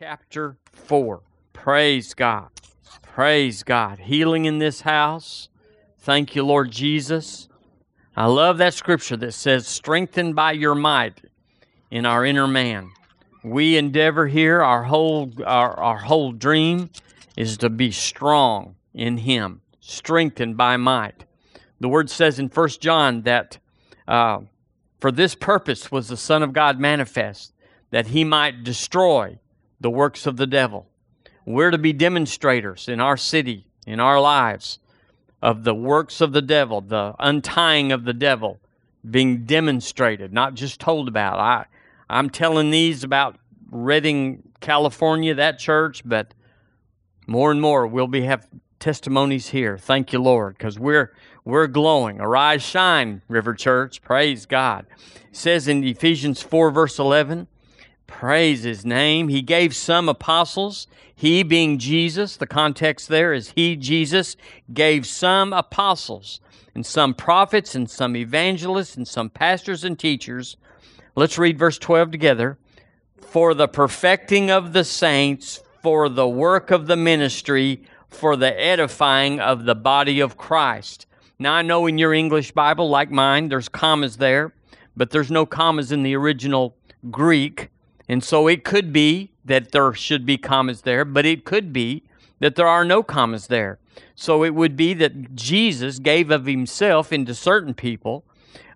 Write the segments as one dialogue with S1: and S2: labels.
S1: chapter 4. Praise God. Praise God. Healing in this house. Thank you, Lord Jesus. I love that scripture that says, strengthened by your might in our inner man. We endeavor here, our whole, our, our whole dream is to be strong in Him, strengthened by might. The word says in 1 John that uh, for this purpose was the Son of God manifest, that He might destroy the works of the devil. We're to be demonstrators in our city, in our lives, of the works of the devil, the untying of the devil being demonstrated, not just told about. I, I'm telling these about Redding, California, that church, but more and more we'll be have testimonies here. Thank you, Lord, because we're we're glowing. Arise, shine, River Church. Praise God. It says in Ephesians 4, verse 11, Praise his name. He gave some apostles, he being Jesus, the context there is he, Jesus, gave some apostles, and some prophets, and some evangelists, and some pastors and teachers. Let's read verse 12 together. For the perfecting of the saints, for the work of the ministry, for the edifying of the body of Christ. Now, I know in your English Bible, like mine, there's commas there, but there's no commas in the original Greek. And so it could be that there should be commas there, but it could be that there are no commas there. So it would be that Jesus gave of himself into certain people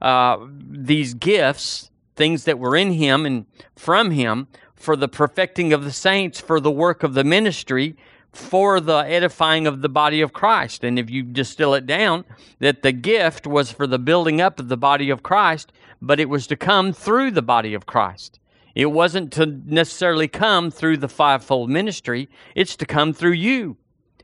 S1: uh, these gifts, things that were in him and from him, for the perfecting of the saints, for the work of the ministry, for the edifying of the body of Christ. And if you distill it down, that the gift was for the building up of the body of Christ, but it was to come through the body of Christ. It wasn't to necessarily come through the fivefold ministry, it's to come through you.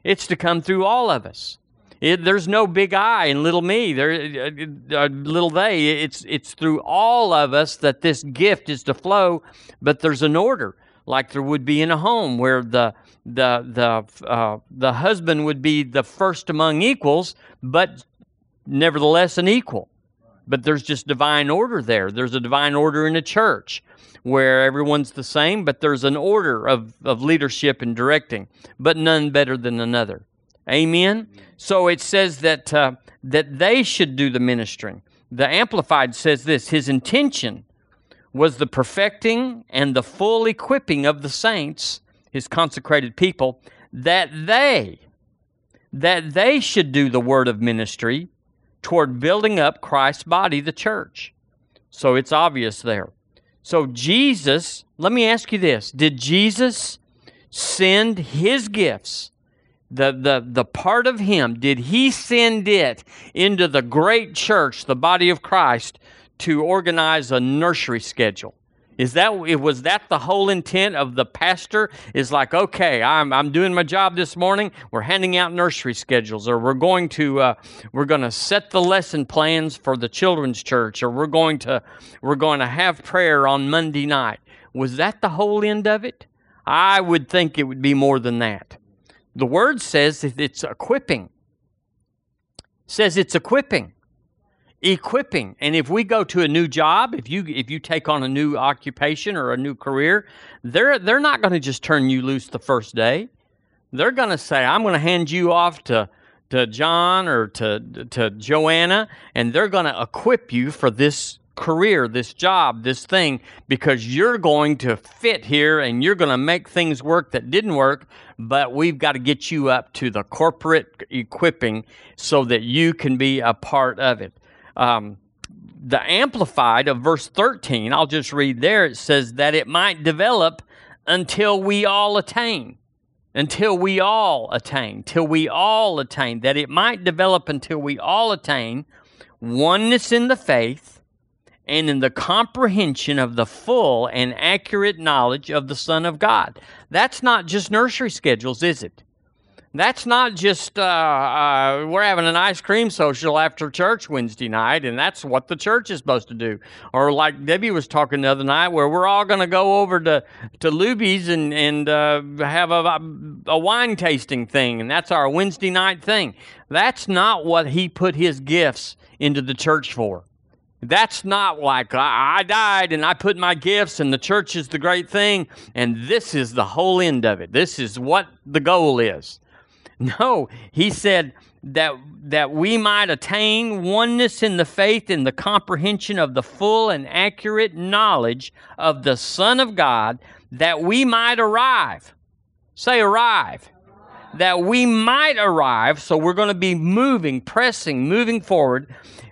S1: It's to come through all of us. It, there's no big I and little me. There, uh, uh, little they. It's it's through all of us that this gift is to flow. But there's an order, like there would be in a home, where the the the uh, the husband would be the first among equals, but nevertheless an equal. But there's just divine order there. There's a divine order in a church where everyone's the same, but there's an order of, of leadership and directing, but none better than another. Amen? So it says that, uh, that they should do the ministering. The Amplified says this His intention was the perfecting and the full equipping of the saints, his consecrated people, that they, that they should do the word of ministry toward building up Christ's body, the church. So it's obvious there. So, Jesus, let me ask you this Did Jesus send his gifts, the, the, the part of him, did he send it into the great church, the body of Christ, to organize a nursery schedule? Is that was that the whole intent of the pastor? Is like, okay, I'm I'm doing my job this morning. We're handing out nursery schedules, or we're going to uh, we're going to set the lesson plans for the children's church, or we're going to we're going to have prayer on Monday night. Was that the whole end of it? I would think it would be more than that. The word says that it's equipping. Says it's equipping equipping. And if we go to a new job, if you if you take on a new occupation or a new career, they're they're not going to just turn you loose the first day. They're going to say, "I'm going to hand you off to to John or to to Joanna, and they're going to equip you for this career, this job, this thing, because you're going to fit here and you're going to make things work that didn't work, but we've got to get you up to the corporate equipping so that you can be a part of it um, the Amplified of verse 13, I'll just read there, it says that it might develop until we all attain. Until we all attain. Till we all attain. That it might develop until we all attain oneness in the faith and in the comprehension of the full and accurate knowledge of the Son of God. That's not just nursery schedules, is it? That's not just uh, uh, we're having an ice cream social after church Wednesday night, and that's what the church is supposed to do. Or like Debbie was talking the other night, where we're all going to go over to to Luby's and and uh, have a, a wine tasting thing, and that's our Wednesday night thing. That's not what He put His gifts into the church for. That's not like I, I died and I put my gifts and the church is the great thing and this is the whole end of it. This is what the goal is. No, he said that that we might attain oneness in the faith and the comprehension of the full and accurate knowledge of the Son of God, that we might arrive. Say arrive. That we might arrive, so we're going to be moving, pressing, moving forward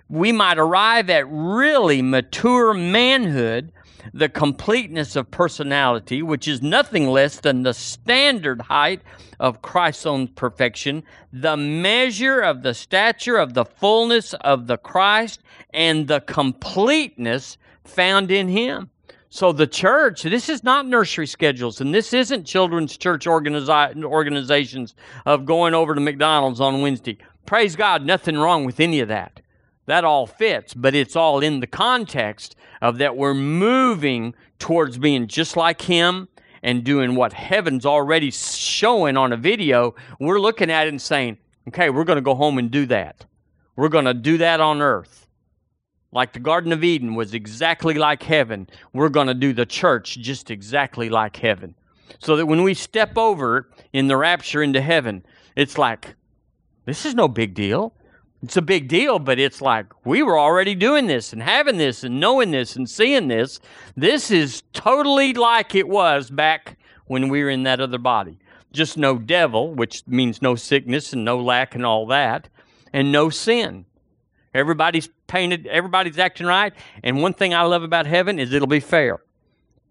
S1: we might arrive at really mature manhood, the completeness of personality, which is nothing less than the standard height of Christ's own perfection, the measure of the stature of the fullness of the Christ, and the completeness found in Him. So the church, this is not nursery schedules, and this isn't children's church organizi- organizations of going over to McDonald's on Wednesday. Praise God, nothing wrong with any of that that all fits, but it's all in the context of that we're moving towards being just like Him and doing what heaven's already showing on a video. We're looking at it and saying, okay, we're going to go home and do that. We're going to do that on earth. Like the Garden of Eden was exactly like heaven, we're going to do the church just exactly like heaven. So that when we step over in the rapture into heaven, it's like, this is no big deal it's a big deal, but it's like we were already doing this and having this and knowing this and seeing this. This is totally like it was back when we were in that other body. Just no devil, which means no sickness and no lack and all that, and no sin. Everybody's painted, everybody's acting right. And one thing I love about heaven is it'll be fair.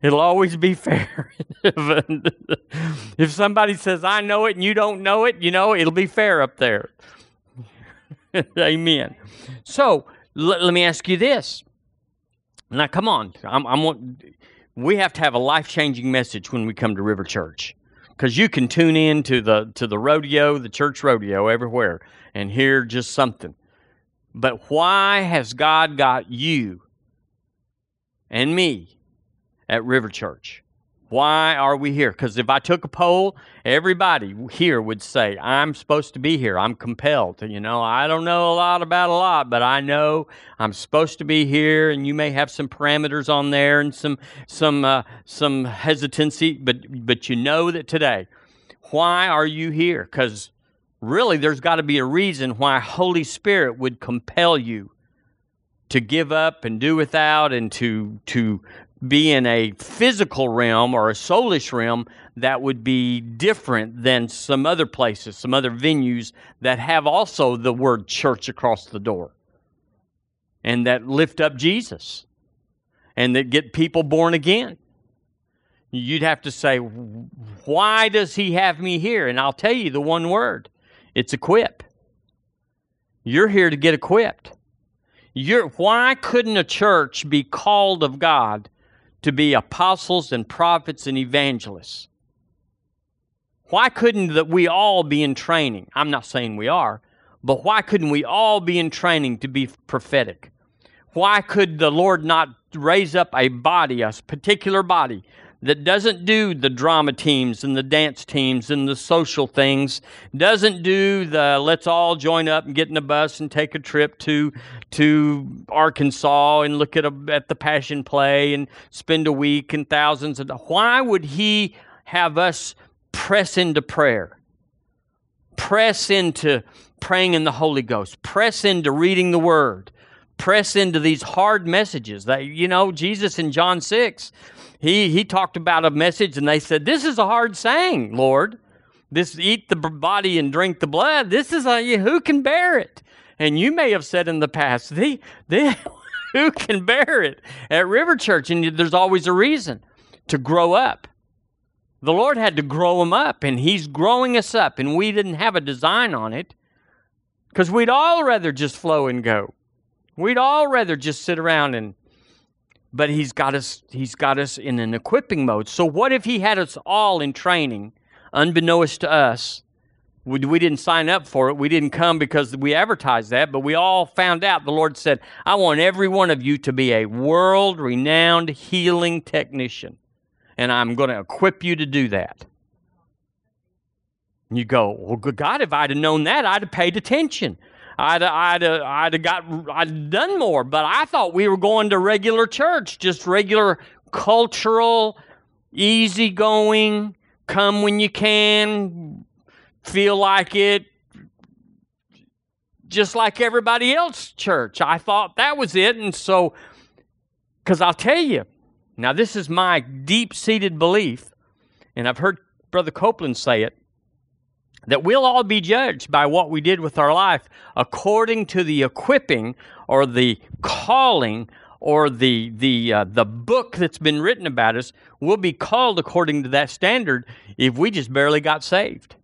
S1: It'll always be fair. if somebody says, I know it and you don't know it, you know, it'll be fair up there. Amen. So l- let me ask you this. Now, come on. I'm, I'm, we have to have a life changing message when we come to River Church, because you can tune in to the to the rodeo, the church rodeo, everywhere, and hear just something. But why has God got you and me at River Church? Why are we here? Because if I took a poll, everybody here would say, I'm supposed to be here. I'm compelled. To, you know, I don't know a lot about a lot, but I know I'm supposed to be here, and you may have some parameters on there and some some uh, some hesitancy, but but you know that today, why are you here? Because really, there's got to be a reason why Holy Spirit would compel you to give up and do without and to to be in a physical realm or a soulish realm that would be different than some other places, some other venues that have also the word church across the door and that lift up Jesus and that get people born again. You'd have to say, why does he have me here? And I'll tell you the one word it's equip. You're here to get equipped. You're, why couldn't a church be called of God to be apostles and prophets and evangelists. Why couldn't that we all be in training? I'm not saying we are, but why couldn't we all be in training to be prophetic? Why could the Lord not raise up a body, a particular body, that doesn't do the drama teams and the dance teams and the social things, doesn't do the let's all join up and get in a bus and take a trip to to Arkansas and look at a, at the Passion Play and spend a week and thousands of why would he have us press into prayer? Press into praying in the Holy Ghost. Press into reading the Word. Press into these hard messages that you know Jesus in John 6 he, he talked about a message and they said, This is a hard saying, Lord. This eat the body and drink the blood. This is a, who can bear it? And you may have said in the past, the, the, who can bear it at River Church? And there's always a reason to grow up. The Lord had to grow them up, and He's growing us up, and we didn't have a design on it because we'd all rather just flow and go. We'd all rather just sit around and but he's got us he's got us in an equipping mode. So what if he had us all in training, unbeknownst to us? We, we didn't sign up for it. We didn't come because we advertised that, but we all found out the Lord said, I want every one of you to be a world renowned healing technician. And I'm going to equip you to do that. And you go, Well, good God, if I'd have known that, I'd have paid attention. I'd I'd I'd got I'd done more, but I thought we were going to regular church, just regular cultural, easygoing, come when you can, feel like it, just like everybody else church. I thought that was it, and so because I'll tell you, now this is my deep-seated belief, and I've heard Brother Copeland say it that we'll all be judged by what we did with our life according to the equipping or the calling or the the uh, the book that's been written about us. We'll be called according to that standard if we just barely got saved.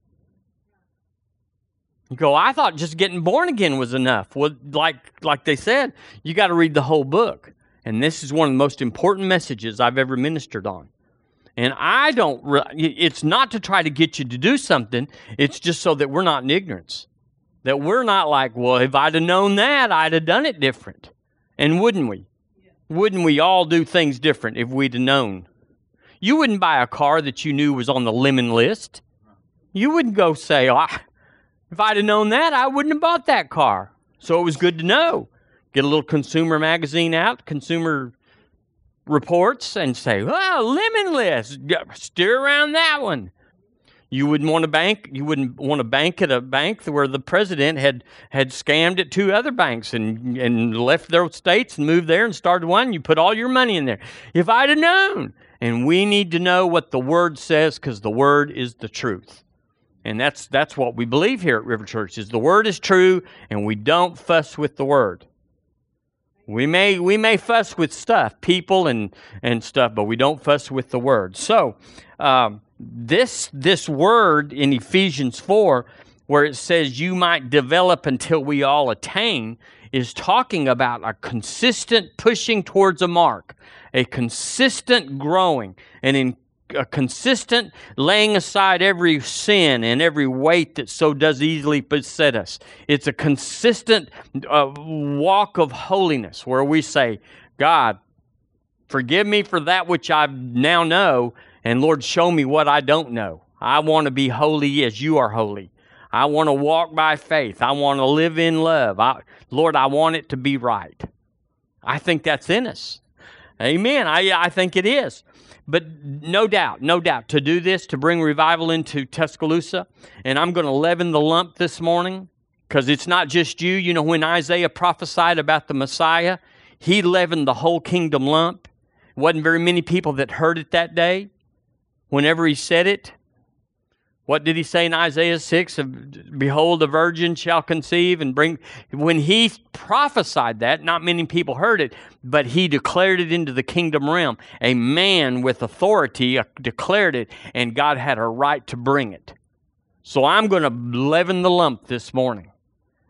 S1: You go i thought just getting born again was enough. Well like like they said you got to read the whole book. And this is one of the most important messages i've ever ministered on and I don't, re- it's not to try to get you to do something, it's just so that we're not in ignorance. That we're not like, well, if I'd have known that, I'd have done it different. And wouldn't we? Yeah. Wouldn't we all do things different if we'd have known? You wouldn't buy a car that you knew was on the lemon list. You wouldn't go say, oh, if I'd have known that, I wouldn't have bought that car. So it was good to know. Get a little consumer magazine out, consumer reports and say, "Well, lemon list, steer around that one." You wouldn't want to bank. You wouldn't want to bank at a bank where the president had had scammed at two other banks and and left their states and moved there and started one. You put all your money in there. If I'd have known, and we need to know what the word says because the word is the truth, and that's that's what we believe here at River Church is the word is true, and we don't fuss with the word. We may we may fuss with stuff, people and and stuff, but we don't fuss with the word. So um, this this word in Ephesians four, where it says you might develop until we all attain, is talking about a consistent pushing towards a mark, a consistent growing, an in, a consistent laying aside every sin and every weight that so does easily beset us. It's a consistent uh, walk of holiness where we say, God, forgive me for that which I now know, and Lord, show me what I don't know. I want to be holy as you are holy. I want to walk by faith. I want to live in love. I, Lord, I want it to be right. I think that's in us. Amen. I, I think it is. But no doubt, no doubt, to do this, to bring revival into Tuscaloosa, and I'm going to leaven the lump this morning because it's not just you. You know, when Isaiah prophesied about the Messiah, he leavened the whole kingdom lump. Wasn't very many people that heard it that day. Whenever he said it, what did he say in Isaiah 6? Behold, a virgin shall conceive and bring. When he prophesied that, not many people heard it, but he declared it into the kingdom realm. A man with authority uh, declared it, and God had a right to bring it. So I'm going to leaven the lump this morning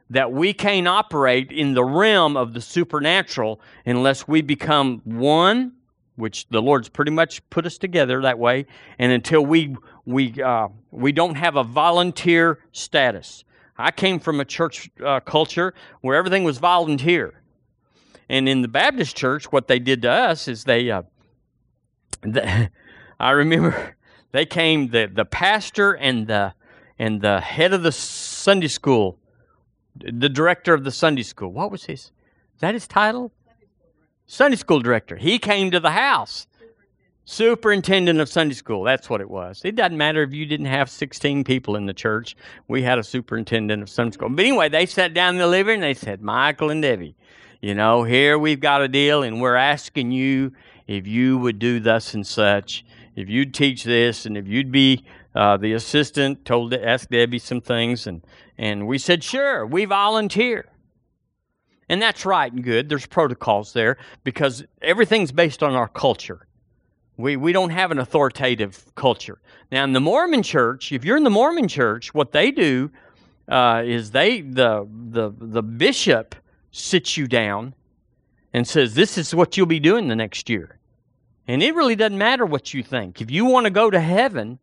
S1: that we can't operate in the realm of the supernatural unless we become one which the Lord's pretty much put us together that way, and until we we uh, we don't have a volunteer status. I came from a church uh, culture where everything was volunteer, and in the Baptist church, what they did to us is they. Uh, the, I remember they came the the pastor and the and the head of the Sunday school, the director of the Sunday school. What was his? Is that his title? Sunday school director. He came to the house. Superintendent of Sunday school. That's what it was. It doesn't matter if you didn't have 16 people in the church. We had a superintendent of Sunday school. But anyway, they sat down in the living and they said, Michael and Debbie, you know, here we've got a deal and we're asking you if you would do thus and such, if you'd teach this, and if you'd be uh, the assistant, told to ask Debbie some things. And, and we said, sure, we volunteer. And that's right and good. There's protocols there because everything's based on our culture. We, we don't have an authoritative culture. Now, in the Mormon church, if you're in the Mormon church, what they do uh, is they the, the, the bishop sits you down and says, This is what you'll be doing the next year. And it really doesn't matter what you think. If you want to go to heaven,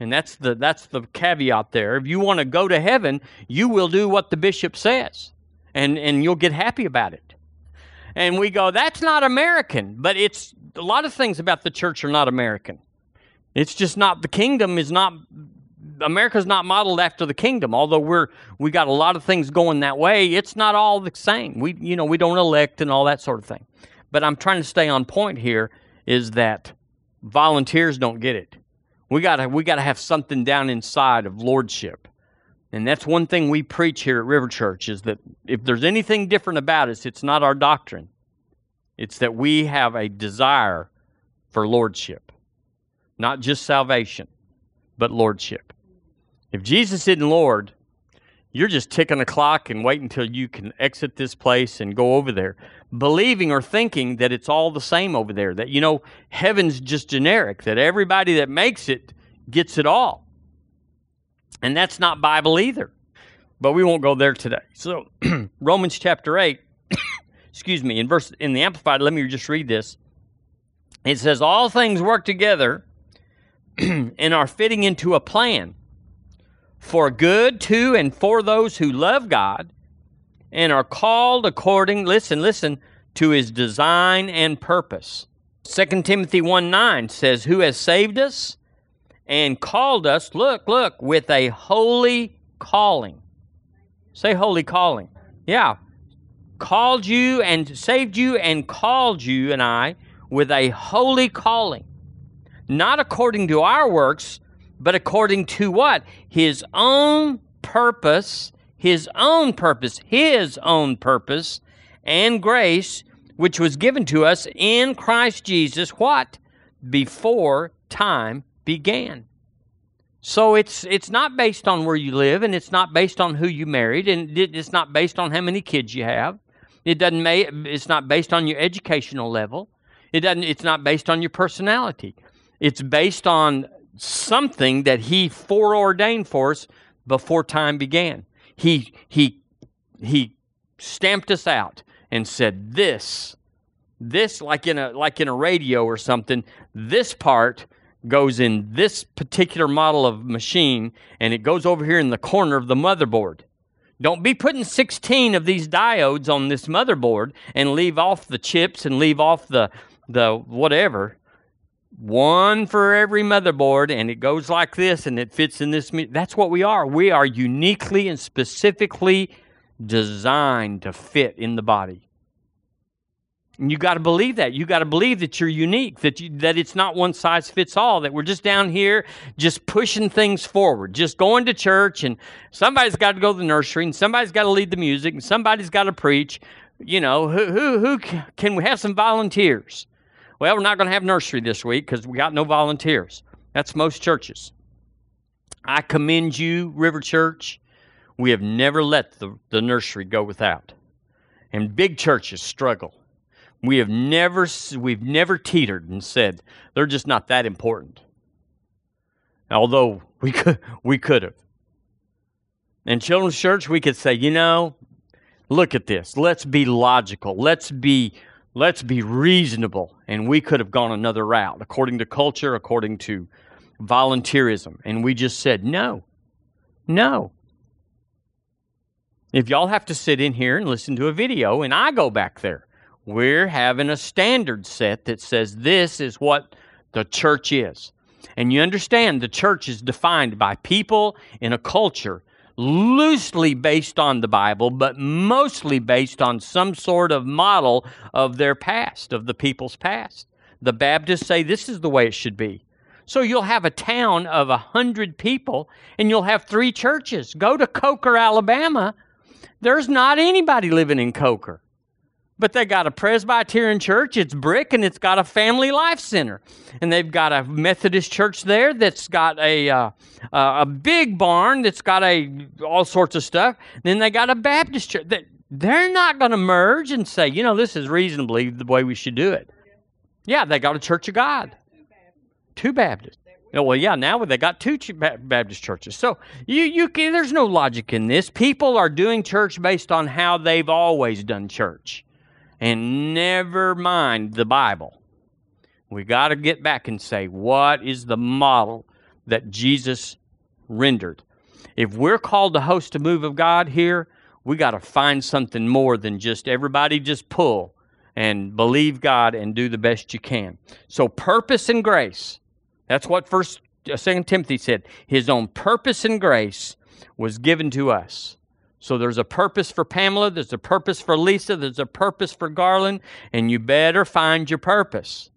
S1: and that's the, that's the caveat there, if you want to go to heaven, you will do what the bishop says and, and you'll get happy about it. And we go, that's not American. But it's a lot of things about the church are not American. It's just not, the kingdom is not America's not modeled after the kingdom. Although we're we got a lot of things going that way, it's not all the same. We you know we don't elect and all that sort of thing. But I'm trying to stay on point here. Is that volunteers don't get it? We gotta we gotta have something down inside of lordship, and that's one thing we preach here at River Church. Is that if there's anything different about us, it's not our doctrine. It's that we have a desire for lordship, not just salvation but lordship. If Jesus isn't Lord, you're just ticking the clock and waiting until you can exit this place and go over there, believing or thinking that it's all the same over there, that, you know, heaven's just generic, that everybody that makes it gets it all. And that's not Bible either. But we won't go there today. So, Romans chapter 8, excuse me, in verse in the amplified, let me just read this. It says all things work together and are fitting into a plan for good to and for those who love God and are called according, listen, listen, to his design and purpose. 2 Timothy 1 9 says, Who has saved us and called us, look, look, with a holy calling. Say holy calling. Yeah. Called you and saved you and called you and I with a holy calling not according to our works, but according to what? His own purpose, his own purpose, his own purpose and grace, which was given to us in Christ Jesus, what? Before time began. So it's it's not based on where you live, and it's not based on who you married, and it's not based on how many kids you have. It doesn't. It's not based on your educational level. It doesn't. It's not based on your personality. It's based on something that he foreordained for us before time began. He he he stamped us out and said this this like in a like in a radio or something this part goes in this particular model of machine and it goes over here in the corner of the motherboard don't be putting 16 of these diodes on this motherboard and leave off the chips and leave off the the whatever one for every motherboard, and it goes like this, and it fits in this. That's what we are. We are uniquely and specifically designed to fit in the body. And you got to believe that. You got to believe that you're unique, that you, that it's not one size fits all, that we're just down here just pushing things forward, just going to church and somebody's got to go to the nursery and somebody's got to lead the music and somebody's got to preach. You know, who who who can we have some volunteers? Well, we're not going to have nursery this week because we got no volunteers. That's most churches. I commend you, River Church. We have never let the, the nursery go without. And big churches struggle. We have never we've never teetered and said they're just not that important. Although we could we could have. In children's church, we could say, you know, look at this. Let's be logical. Let's be let's be reasonable. And we could have gone another route according to culture, according to volunteerism. And we just said, no, no. If y'all have to sit in here and listen to a video and I go back there, we're having a standard set that says this is what the church is. And you understand the church is defined by people in a culture loosely based on the Bible, but mostly based on some sort of model of their past, of the people's past. The Baptists say this is the way it should be. So you'll have a town of a hundred people and you'll have three churches. Go to Coker, Alabama. There's not anybody living in Coker. But they got a Presbyterian church, it's brick, and it's got a family life center. And they've got a Methodist church there that's got a, uh, a big barn that's got a all sorts of stuff. Then they got a Baptist church. They're not going to merge and say, you know, this is reasonably the way we should do it. Yeah, they got a Church of God. Two Baptists. Oh, well, yeah, now they got two Baptist churches. So you, you, there's no logic in this. People are doing church based on how they've always done church and never mind the Bible. We got to get back and say, what is the model that Jesus rendered? If we're called to host a move of God here, we got to find something more than just everybody just pull and believe God and do the best you can. So, purpose and grace. That's what First uh, Second Timothy said, His own purpose and grace was given to us. So there's a purpose for Pamela, there's a purpose for Lisa, there's a purpose for Garland, and you better find your purpose.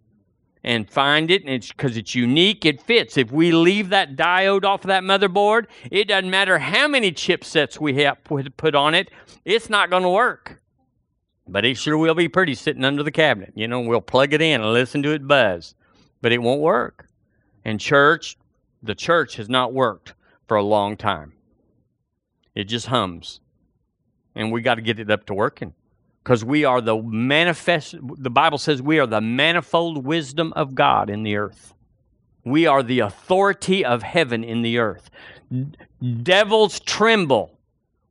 S1: And find it and it's because it's unique it fits. If we leave that diode off of that motherboard it doesn't matter how many chipsets we have put on it it's not going to work. But it sure will be pretty sitting under the cabinet you know we'll plug it in and listen to it buzz. But it won't work. And church the church has not worked for a long time it just hums. And we got to get it up to working. Because we are the manifest the bible says we are the manifold wisdom of god in the earth. We are the authority of heaven in the earth. Devils tremble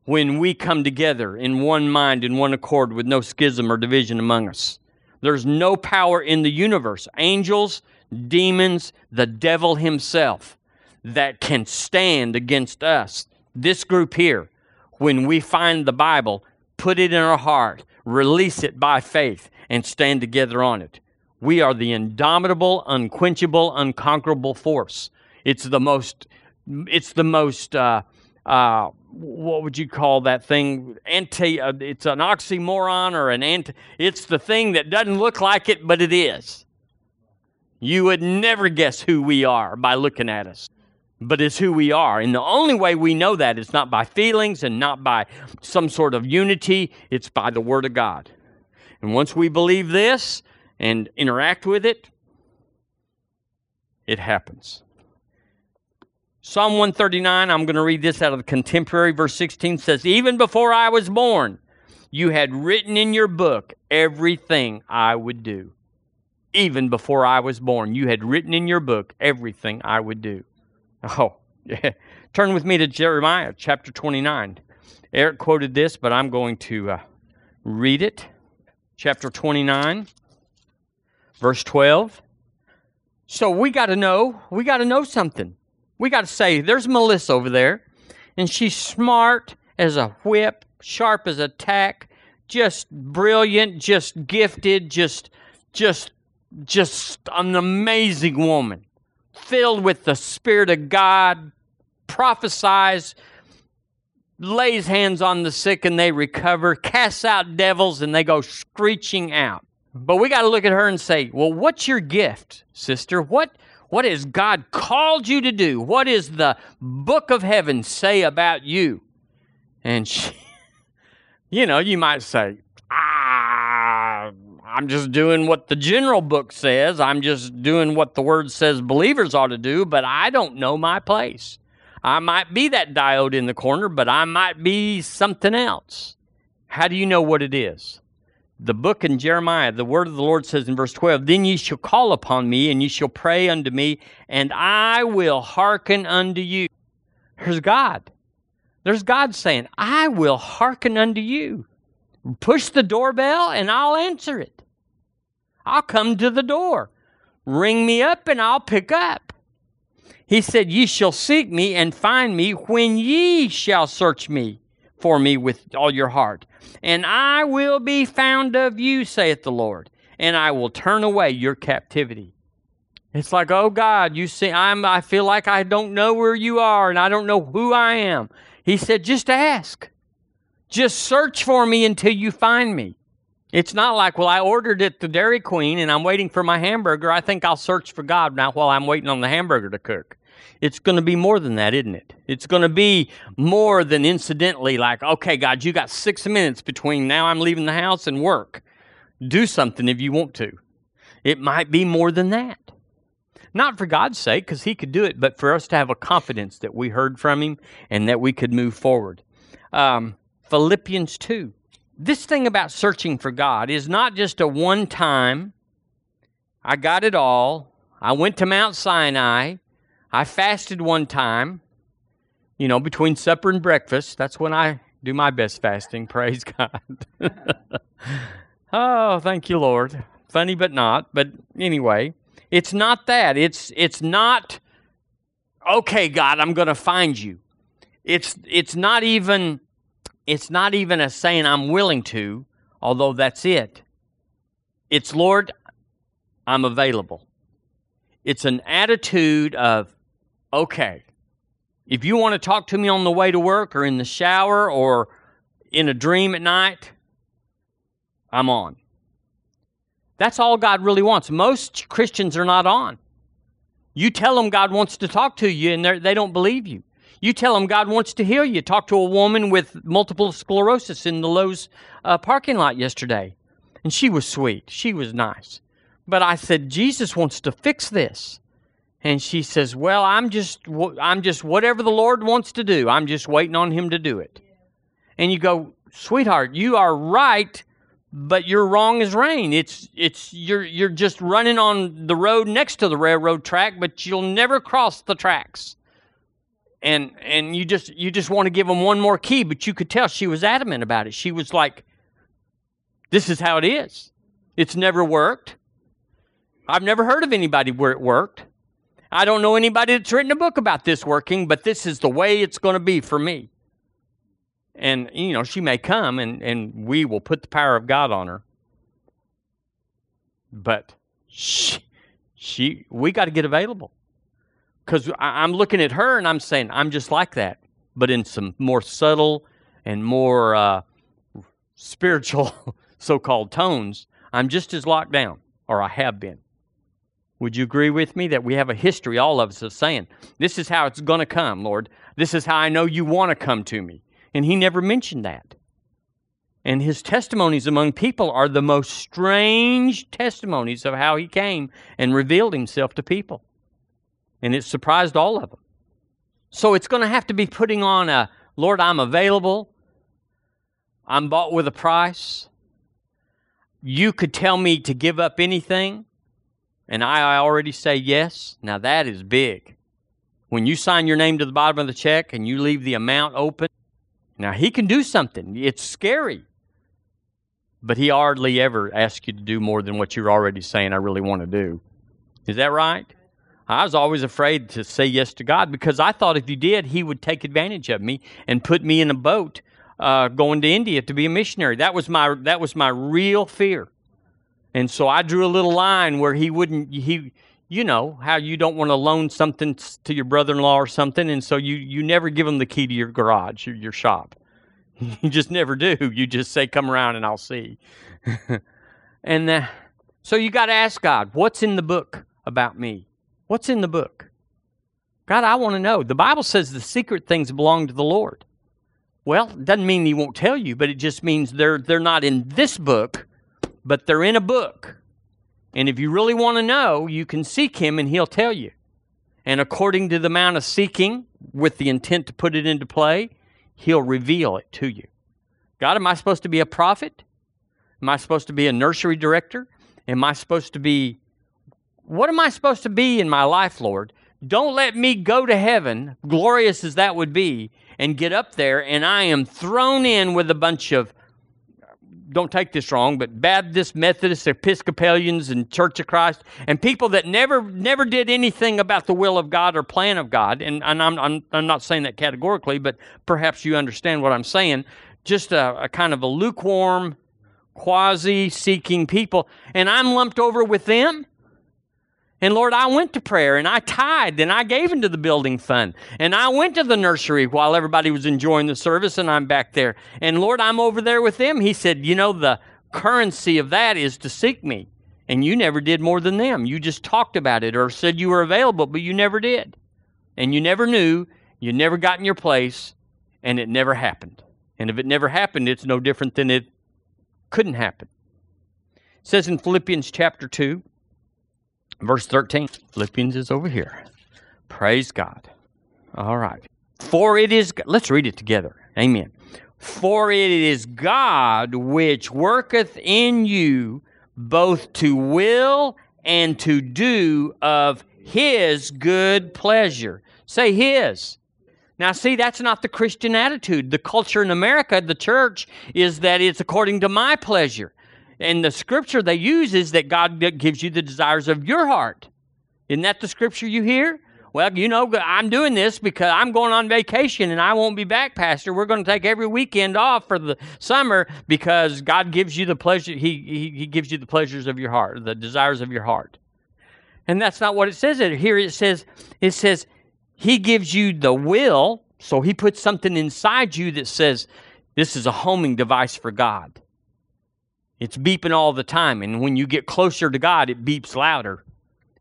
S1: when we come together in one mind in one accord with no schism or division among us. There's no power in the universe. Angels demons the devil himself that can stand against us this group here when we find the bible put it in our heart release it by faith, and stand together on it. We are the indomitable, unquenchable, unconquerable force. It's the most, it's the most, uh, uh, what would you call that thing? Anti, uh, it's an oxymoron or an anti, it's the thing that doesn't look like it, but it is. You would never guess who we are by looking at us but it's who we are. And the only way we know that is not by feelings and not by some sort of unity, it's by the Word of God. And once we believe this and interact with it, it happens. Psalm 139, I'm going to read this out of the contemporary, verse 16 says, Even before I was born, you had written in your book everything I would do. Even before I was born, you had written in your book everything I would do. Oh, yeah. Turn with me to Jeremiah chapter 29. Eric quoted this, but I'm going to uh, read it. Chapter 29, verse 12. So we got to know, we got to know something. We got to say, there's Melissa over there, and she's smart as a whip, sharp as a tack, just brilliant, just gifted, just, just, just an amazing woman filled with the Spirit of God, prophesies, lays hands on the sick and they recover, casts out devils and they go screeching out. But we got to look at her and say, well, what's your gift, sister? What, what has God called you to do? What does the book of heaven say about you? And she, you know, you might say, I'm just doing what the general book says. I'm just doing what the word says believers ought to do, but I don't know my place. I might be that diode in the corner, but I might be something else. How do you know what it is? The book in Jeremiah, the word of the Lord says in verse 12, Then ye shall call upon me, and ye shall pray unto me, and I will hearken unto you. There's God. There's God saying, I will hearken unto you. Push the doorbell, and I'll answer it. I'll come to the door. Ring me up and I'll pick up. He said, Ye shall seek me and find me when ye shall search me for me with all your heart. And I will be found of you, saith the Lord, and I will turn away your captivity. It's like, oh God, you see, I'm I feel like I don't know where you are and I don't know who I am. He said, just ask. Just search for me until you find me. It's not like, well, I ordered it to Dairy Queen and I'm waiting for my hamburger. I think I'll search for God now while I'm waiting on the hamburger to cook. It's going to be more than that, isn't it? It's going to be more than incidentally like, okay, God, you got six minutes between now I'm leaving the house and work. Do something if you want to. It might be more than that. Not for God's sake, because He could do it, but for us to have a confidence that we heard from Him and that we could move forward. Um, Philippians 2 this thing about searching for God is not just a one time, I got it all. I went to Mount Sinai. I fasted one time, you know, between supper and breakfast. That's when I do my best fasting. Praise God. oh, thank you, Lord. Funny but not. But anyway, it's not that. It's it's not okay, God, I'm going to find you. It's it's not even it's not even a saying I'm willing to, although that's it. It's Lord, I'm available. It's an attitude of okay, if you want to talk to me on the way to work or in the shower or in a dream at night, I'm on. That's all God really wants. Most Christians are not on. You tell them God wants to talk to you and they don't believe you. You tell them God wants to heal you. Talk to a woman with multiple sclerosis in the Lowe's uh, parking lot yesterday. And she was sweet. She was nice. But I said, Jesus wants to fix this. And she says, "Well, I'm just I'm just whatever the Lord wants to do. I'm just waiting on him to do it." And you go, "Sweetheart, you are right, but you're wrong as rain. It's it's you're you're just running on the road next to the railroad track, but you'll never cross the tracks." And and you just you just want to give them one more key, but you could tell she was adamant about it. She was like, "This is how it is. It's never worked. I've never heard of anybody where it worked." I don't know anybody that's written a book about this working, but this is the way it's going to be for me. And, you know, she may come and, and we will put the power of God on her. But she, she we got to get available. Because I'm looking at her and I'm saying, I'm just like that, but in some more subtle and more uh, spiritual so called tones. I'm just as locked down, or I have been. Would you agree with me that we have a history, all of us, of saying, This is how it's going to come, Lord. This is how I know you want to come to me. And he never mentioned that. And his testimonies among people are the most strange testimonies of how he came and revealed himself to people. And it surprised all of them. So it's going to have to be putting on a Lord, I'm available. I'm bought with a price. You could tell me to give up anything and I already say yes, now that is big. When you sign your name to the bottom of the check and you leave the amount open, now he can do something. It's scary. But he hardly ever asks you to do more than what you're already saying, I really want to do. Is that right? I was always afraid to say yes to God because I thought if you did, He would take advantage of me and put me in a boat uh, going to India to be a missionary. That was my that was my real fear. And so I drew a little line where he wouldn't, he, you know, how you don't want to loan something to your brother in law or something. And so you, you never give them the key to your garage, your, your shop. You just never do. You just say, come around and I'll see. and uh, so you got to ask God, what's in the book about me? What's in the book? God, I want to know. The Bible says the secret things belong to the Lord. Well, it doesn't mean he won't tell you, but it just means they're they're not in this book but they're in a book. And if you really want to know, you can seek him and he'll tell you. And according to the amount of seeking with the intent to put it into play, he'll reveal it to you. God, am I supposed to be a prophet? Am I supposed to be a nursery director? Am I supposed to be. What am I supposed to be in my life, Lord? Don't let me go to heaven, glorious as that would be, and get up there and I am thrown in with a bunch of don't take this wrong, but Baptists, Methodists, Episcopalians, and Church of Christ, and people that never never did anything about the will of God or plan of God. And, and I'm, I'm, I'm not saying that categorically, but perhaps you understand what I'm saying. Just a, a kind of a lukewarm, quasi seeking people. And I'm lumped over with them. And Lord, I went to prayer and I tithed and I gave into the building fund. And I went to the nursery while everybody was enjoying the service and I'm back there. And Lord, I'm over there with them. He said, You know, the currency of that is to seek me. And you never did more than them. You just talked about it or said you were available, but you never did. And you never knew, you never got in your place, and it never happened. And if it never happened, it's no different than it couldn't happen. It says in Philippians chapter 2, Verse 13. Philippians is over here. Praise God. All right. For it is, let's read it together. Amen. For it is God which worketh in you both to will and to do of his good pleasure. Say his. Now, see, that's not the Christian attitude. The culture in America, the church, is that it's according to my pleasure. And the scripture they use is that God gives you the desires of your heart. Isn't that the scripture you hear? Well, you know, I'm doing this because I'm going on vacation and I won't be back, Pastor. We're going to take every weekend off for the summer because God gives you the pleasure. He, he, he gives you the pleasures of your heart, the desires of your heart. And that's not what it says here. It says, it says, He gives you the will, so He puts something inside you that says, This is a homing device for God. It's beeping all the time. And when you get closer to God, it beeps louder.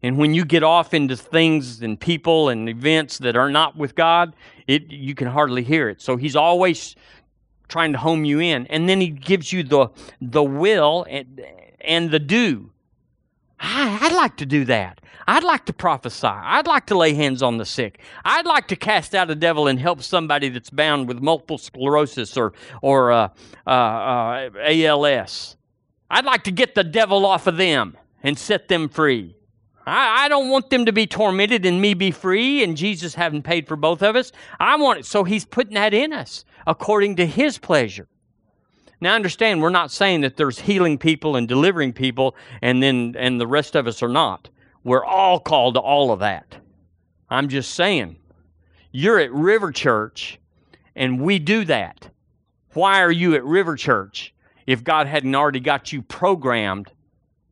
S1: And when you get off into things and people and events that are not with God, it you can hardly hear it. So he's always trying to home you in. And then he gives you the the will and, and the do. I, I'd like to do that. I'd like to prophesy. I'd like to lay hands on the sick. I'd like to cast out a devil and help somebody that's bound with multiple sclerosis or or uh, uh, uh, ALS. I'd like to get the devil off of them and set them free. I, I, don't want them to be tormented and me be free and Jesus having paid for both of us. I want it. So he's putting that in us according to his pleasure. Now understand, we're not saying that there's healing people and delivering people and then and the rest of us are not. We're all called to all of that. I'm just saying, you're at River Church and we do that. Why are you at River Church if God hadn't already got you programmed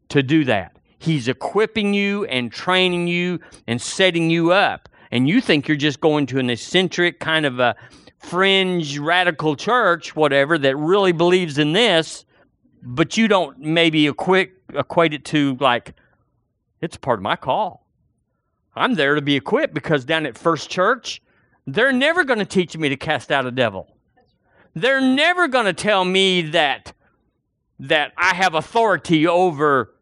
S1: to do that? He's equipping you and training you and setting you up. And you think you're just going to an eccentric kind of a fringe radical church, whatever, that really believes in this, but you don't maybe equate, equate it to like, it's part of my call. I'm there to be equipped because down at First Church, they're never going to teach me to cast out a devil. They're never going to tell me that that I have authority over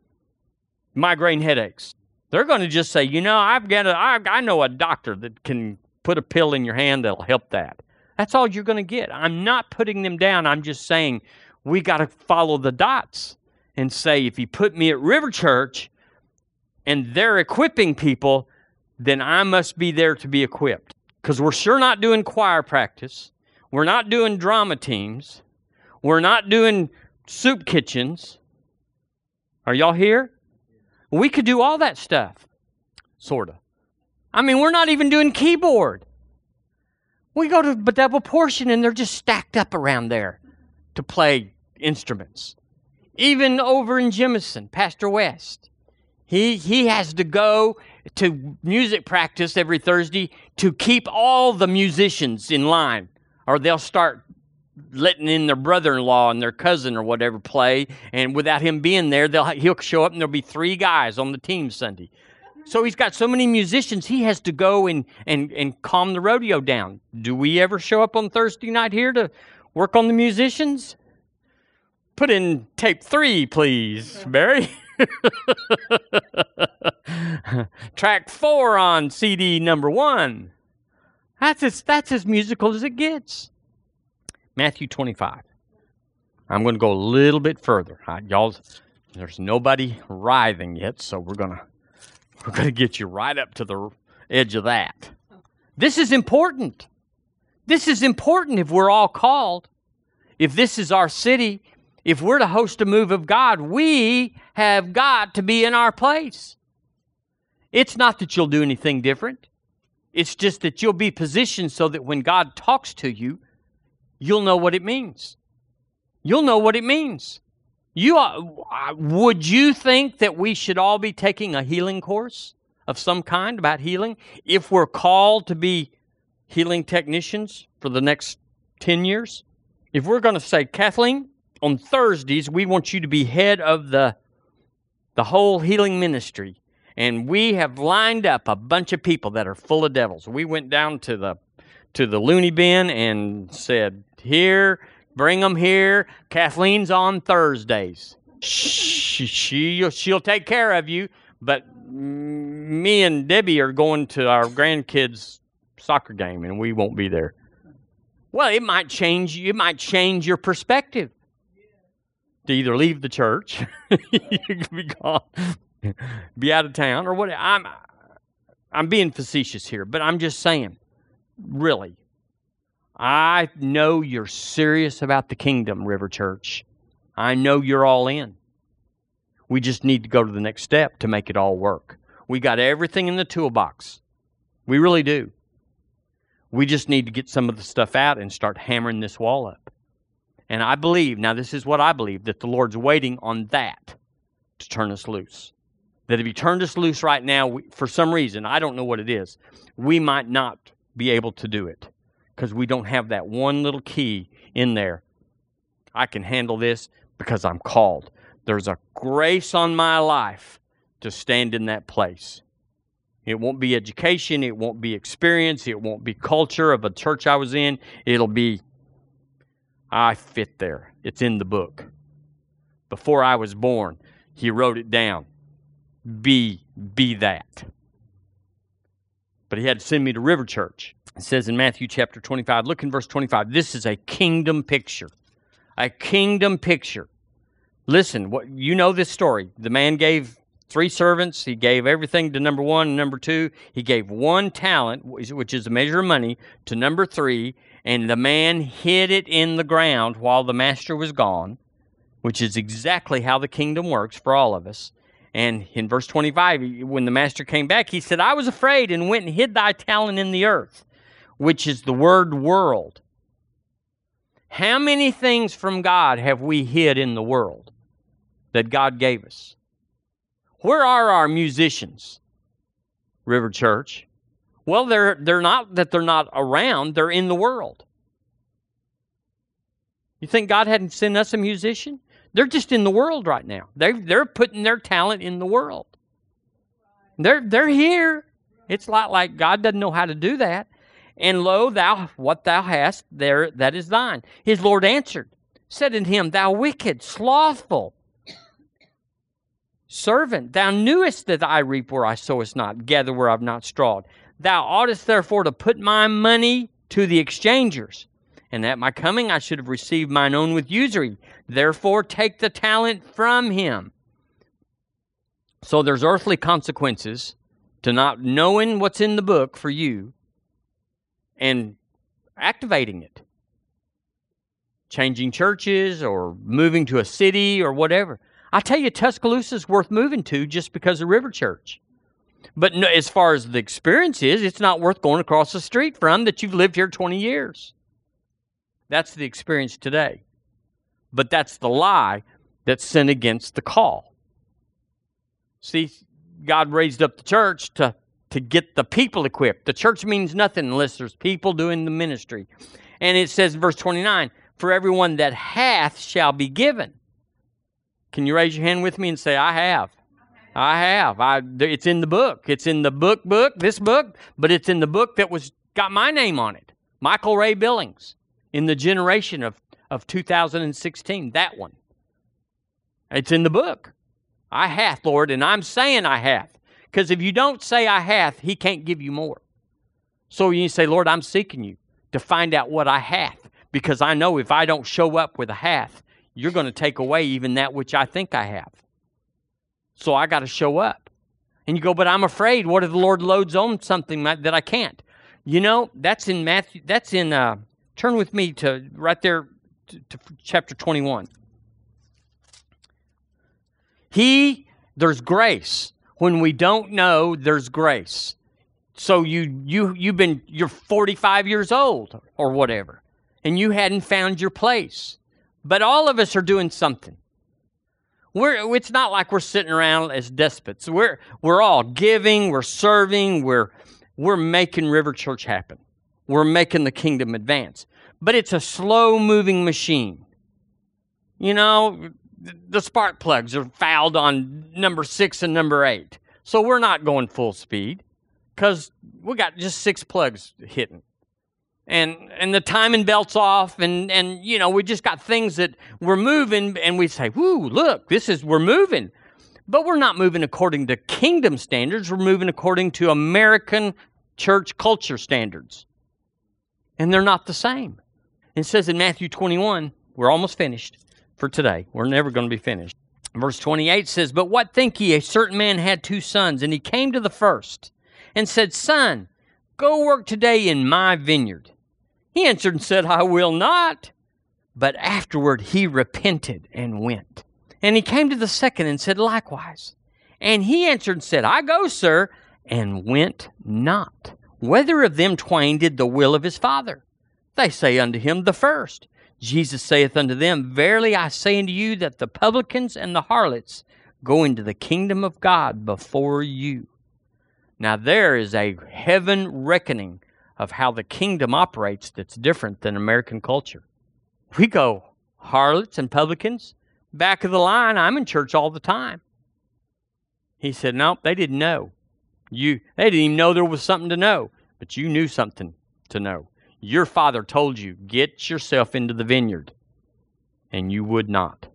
S1: migraine headaches. They're going to just say, you know, I've got a, I, I know a doctor that can put a pill in your hand that'll help that. That's all you're going to get. I'm not putting them down. I'm just saying we got to follow the dots and say, if you put me at River Church and they're equipping people, then I must be there to be equipped. Because we're sure not doing choir practice. We're not doing drama teams. We're not doing soup kitchens. Are y'all here? We could do all that stuff, sort of. I mean, we're not even doing keyboard. We go to double portion and they're just stacked up around there to play instruments. Even over in Jemison, Pastor West, he, he has to go to music practice every Thursday to keep all the musicians in line, or they'll start letting in their brother-in-law and their cousin or whatever play, and without him being there, they'll he'll show up and there'll be three guys on the team Sunday. So he's got so many musicians, he has to go and, and, and calm the rodeo down. Do we ever show up on Thursday night here to work on the musicians? Put in tape three, please, Barry. Track four on CD number one. That's as, that's as musical as it gets. Matthew 25. I'm going to go a little bit further. Y'all, there's nobody writhing yet, so we're going to we're going to get you right up to the edge of that. This is important. This is important if we're all called. If this is our city, if we're to host a move of God, we have got to be in our place. It's not that you'll do anything different. It's just that you'll be positioned so that when God talks to you, you'll know what it means. You'll know what it means. You uh, would you think that we should all be taking a healing course of some kind about healing if we're called to be healing technicians for the next 10 years? If we're going to say, Kathleen, on Thursdays we want you to be head of the the whole healing ministry and we have lined up a bunch of people that are full of devils. We went down to the to the loony bin and said, "Here, Bring them here. Kathleen's on Thursdays. She, she, she'll take care of you, but me and Debbie are going to our grandkids' soccer game, and we won't be there. Well, it might change. It might change your perspective to either leave the church, be gone, be out of town, or what. I'm, I'm being facetious here, but I'm just saying, really, I know you're serious about the kingdom, River Church. I know you're all in. We just need to go to the next step to make it all work. We got everything in the toolbox. We really do. We just need to get some of the stuff out and start hammering this wall up. And I believe, now this is what I believe, that the Lord's waiting on that to turn us loose. that if He turned us loose right now, we, for some reason, I don't know what it is, we might not be able to do it because we don't have that one little key in there. I can handle this because I'm called. There's a grace on my life to stand in that place. It won't be education, it won't be experience, it won't be culture of a church I was in. It'll be, I fit there. It's in the book. Before I was born, he wrote it down. Be, be that. But he had to send me to River Church. It says in Matthew chapter 25, look in verse 25. This is a kingdom picture. A kingdom picture. Listen, what you know this story. The man gave three servants. He gave everything to number one and number two. He gave one talent, which is a measure of money, to number three, and the man hid it in the ground while the master was gone, which is exactly how the kingdom works for all of us. And in verse 25, when the master came back, he said, I was afraid and went and hid thy talent in the earth, which is the word world. How many things from God have we hid in the world that God gave us? Where are our musicians? River Church. Well, they're they're not that they're not around, they're in the world. You think God hadn't sent us a musician? They're just in the world right now. They they're putting their talent in the world. They're they're here. It's not like God doesn't know how to do that. And lo, thou what thou hast, there that is thine. His Lord answered, said unto him, Thou wicked, slothful, Servant, thou knewest that I reap where I sowest not, gather where I've not strawed. Thou oughtest therefore to put my money to the exchangers, and at my coming I should have received mine own with usury. Therefore take the talent from him. So there's earthly consequences to not knowing what's in the book for you and activating it. Changing churches or moving to a city or whatever. I tell you, Tuscaloosa is worth moving to just because of River Church. But no, as far as the experience is, it's not worth going across the street from that you've lived here 20 years. That's the experience today. But that's the lie that's sent against the call. See, God raised up the church to, to get the people equipped. The church means nothing unless there's people doing the ministry. And it says in verse 29 For everyone that hath shall be given. Can you raise your hand with me and say, I have? I have. I, it's in the book. It's in the book book, this book, but it's in the book that was got my name on it. Michael Ray Billings in the generation of, of 2016. That one. It's in the book. I hath, Lord, and I'm saying I hath. Because if you don't say I hath, he can't give you more. So you say, Lord, I'm seeking you to find out what I hath. Because I know if I don't show up with a hath, you're going to take away even that which I think I have. So I got to show up. And you go, but I'm afraid. What if the Lord loads on something that I can't? You know, that's in Matthew. That's in. Uh, turn with me to right there to, to chapter 21. He, there's grace. When we don't know, there's grace. So you you you've been you're 45 years old or whatever, and you hadn't found your place. But all of us are doing something. We're, it's not like we're sitting around as despots. We're, we're all giving, we're serving, we're, we're making River Church happen. We're making the kingdom advance. But it's a slow moving machine. You know, the spark plugs are fouled on number six and number eight. So we're not going full speed because we got just six plugs hitting and and the timing belts off and and you know we just got things that we're moving and we say whoo look this is we're moving but we're not moving according to kingdom standards we're moving according to american church culture standards and they're not the same it says in matthew 21 we're almost finished for today we're never going to be finished verse 28 says but what think ye a certain man had two sons and he came to the first and said son go work today in my vineyard he answered and said, I will not. But afterward he repented and went. And he came to the second and said likewise. And he answered and said, I go, sir, and went not. Whether of them twain did the will of his father? They say unto him, The first. Jesus saith unto them, Verily I say unto you that the publicans and the harlots go into the kingdom of God before you. Now, there is a heaven reckoning of how the kingdom operates that's different than American culture. We go, harlots and publicans, back of the line. I'm in church all the time. He said, Nope, they didn't know. You they didn't even know there was something to know, but you knew something to know. Your father told you, get yourself into the vineyard, and you would not.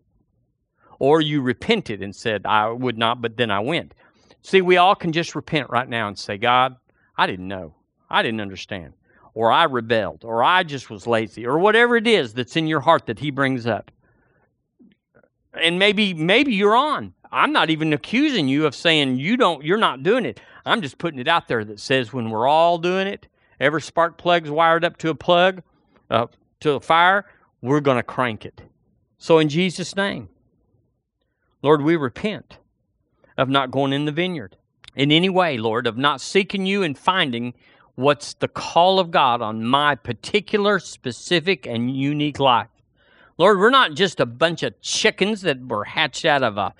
S1: Or you repented and said, I would not, but then I went. See, we all can just repent right now and say, God, I didn't know. I didn't understand. Or I rebelled. Or I just was lazy. Or whatever it is that's in your heart that He brings up. And maybe, maybe you're on. I'm not even accusing you of saying you don't, you're not doing it. I'm just putting it out there that says when we're all doing it, every spark plug's wired up to a plug, uh, to a fire, we're going to crank it. So in Jesus' name, Lord, we repent of not going in the vineyard in any way, Lord, of not seeking you and finding what's the call of God on my particular, specific, and unique life. Lord, we're not just a bunch of chickens that were hatched out of a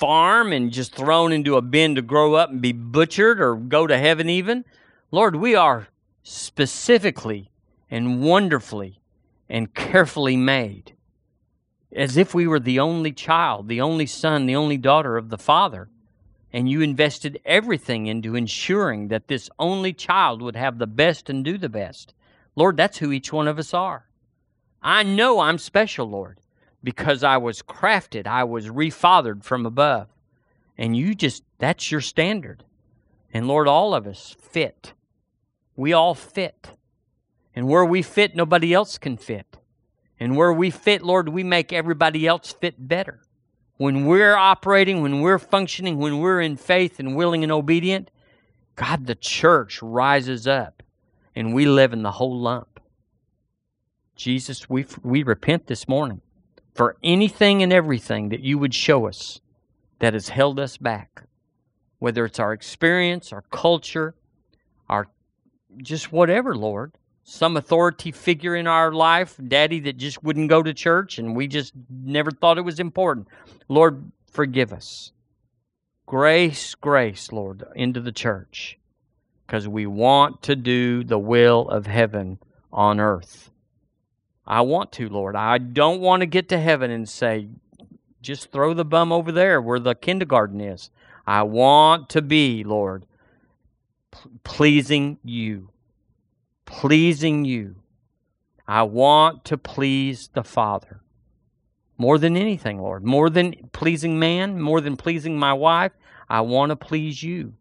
S1: farm and just thrown into a bin to grow up and be butchered or go to heaven, even. Lord, we are specifically and wonderfully and carefully made as if we were the only child, the only son, the only daughter of the Father. And you invested everything into ensuring that this only child would have the best and do the best. Lord, that's who each one of us are. I know I'm special, Lord because I was crafted, I was refathered from above. And you just, that's your standard. And Lord, all of us fit. We all fit. And where we fit, nobody else can fit. And where we fit, Lord, we make everybody else fit better. When we're operating, when we're functioning, when we're in faith and willing and obedient, God, the church rises up and we live in the whole lump. Jesus, we, we repent this morning for anything and everything that you would show us that has held us back, whether it's our experience, our culture, our just whatever, Lord. Some authority figure in our life, daddy that just wouldn't go to church and we just never thought it was important. Lord, forgive us. Grace, grace, Lord, into the church because we want to do the will of heaven on earth. I want to, Lord. I don't want to get to heaven and say, just throw the bum over there where the kindergarten is. I want to be, Lord, pleasing you. Pleasing you. I want to please the Father. More than anything, Lord. More than pleasing man, more than pleasing my wife, I want to please you.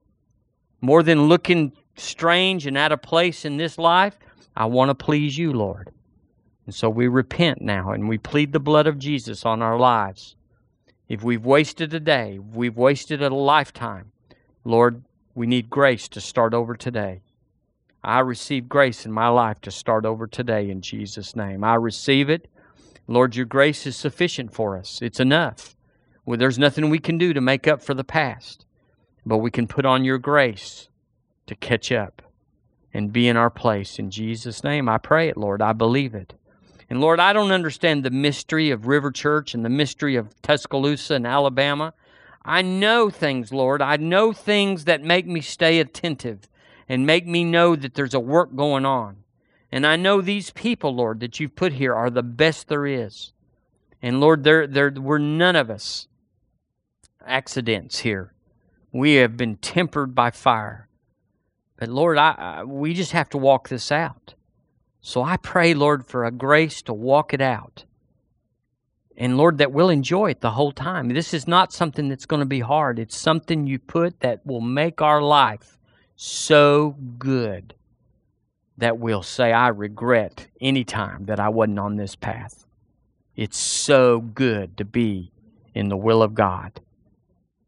S1: More than looking strange and out of place in this life, I want to please you, Lord. And so we repent now and we plead the blood of Jesus on our lives. If we've wasted a day, we've wasted a lifetime, Lord, we need grace to start over today. I receive grace in my life to start over today in Jesus' name. I receive it. Lord, your grace is sufficient for us. It's enough. Well, there's nothing we can do to make up for the past, but we can put on your grace to catch up and be in our place. In Jesus' name, I pray it, Lord. I believe it. And Lord, I don't understand the mystery of River Church and the mystery of Tuscaloosa and Alabama. I know things, Lord. I know things that make me stay attentive and make me know that there's a work going on. And I know these people, Lord, that you've put here are the best there is. And Lord, there, there were none of us accidents here. We have been tempered by fire. But Lord, I, I, we just have to walk this out. So I pray, Lord, for a grace to walk it out. And Lord, that we'll enjoy it the whole time. This is not something that's going to be hard. It's something you put that will make our life so good that we'll say, I regret any time that I wasn't on this path. It's so good to be in the will of God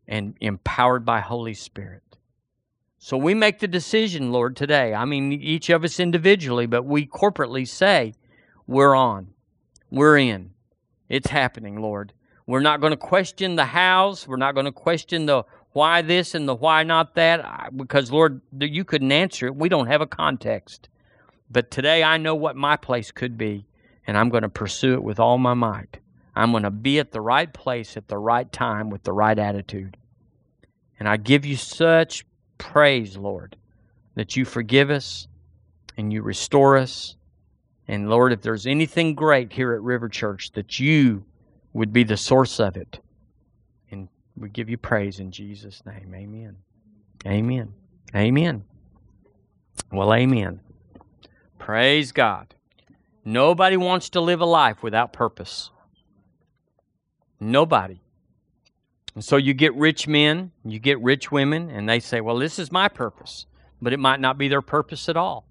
S1: and empowered by Holy Spirit. So we make the decision, Lord, today. I mean, each of us individually, but we corporately say, we're on. We're in. It's happening, Lord. We're not going to question the hows. We're not going to question the why this and the why not that, uh, because, Lord, you couldn't answer it. We don't have a context. But today I know what my place could be, and I'm going to pursue it with all my might. I'm going to be at the right place at the right time with the right attitude. And I give you such praise, Lord, that you forgive us and you restore us. And Lord, if there's anything great here at River Church, that you would be the source of it. And we give you praise in Jesus' name. Amen. Amen. Amen. Well, amen. Praise God. Nobody wants to live a life without purpose. Nobody. And so you get rich men, you get rich women, and they say, Well, this is my purpose. But it might not be their purpose at all.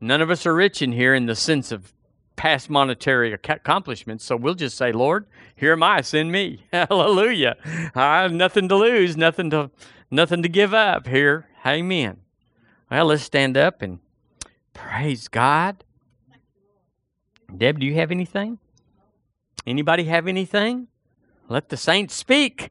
S1: None of us are rich in here in the sense of past monetary accomplishments. So we'll just say, Lord, here am I, send me. Hallelujah. I have nothing to lose, nothing to nothing to give up here. Amen. Well, let's stand up and praise God. Deb, do you have anything? Anybody have anything? Let the saints speak.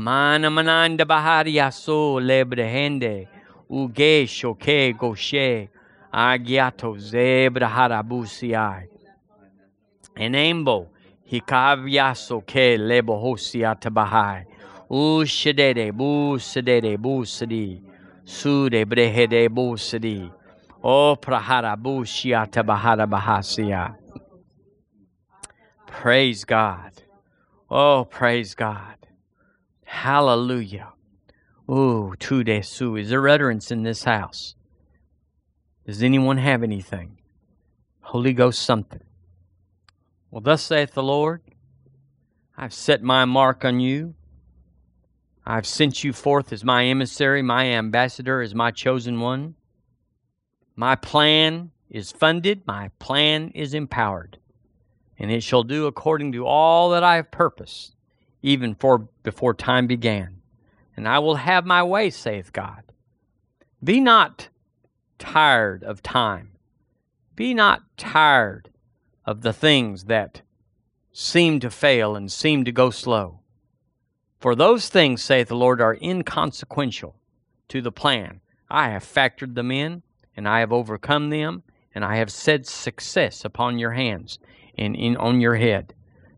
S1: mana mananda bahariaso lebrehende uge shoke goshe agiato zebra harabusiai enembo hikaviaso ke lebohosia tabahai ushedede busedede busadi sude brehede busadi o tabahara bahasia praise god. Oh praise god hallelujah Ooh, tude su. Is there utterance in this house? Does anyone have anything? Holy Ghost something. Well, thus saith the Lord I've set my mark on you. I've sent you forth as my emissary, my ambassador, as my chosen one. My plan is funded, my plan is empowered, and it shall do according to all that I have purposed, even for before time began. And I will have my way, saith God. Be not tired of time. Be not tired of the things that seem to fail and seem to go slow. For those things, saith the Lord, are inconsequential to the plan. I have factored them in, and I have overcome them, and I have set success upon your hands and in on your head.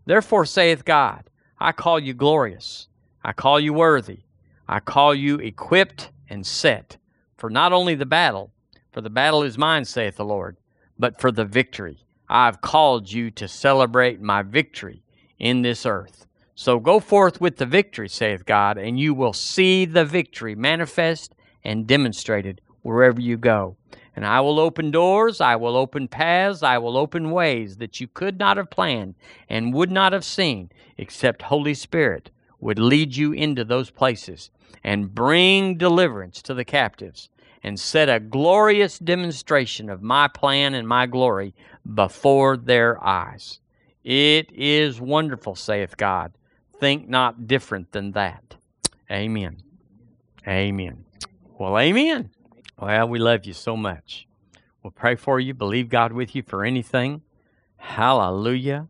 S1: Therefore saith God, I call you glorious, I call you worthy, I call you equipped and set for not only the battle, for the battle is mine, saith the Lord, but for the victory. I have called you to celebrate my victory in this earth. So go forth with the victory, saith God, and you will see the victory manifest and demonstrated wherever you go. And I will open doors, I will open paths, I will open ways that you could not have planned and would not have seen, except Holy Spirit would lead you into those places and bring deliverance to the captives and set a glorious demonstration of my plan and my glory before their eyes. It is wonderful, saith God. Think not different than that. Amen. Amen. Well, amen. Well, we love you so much. We'll pray for you, believe God with you for anything. Hallelujah.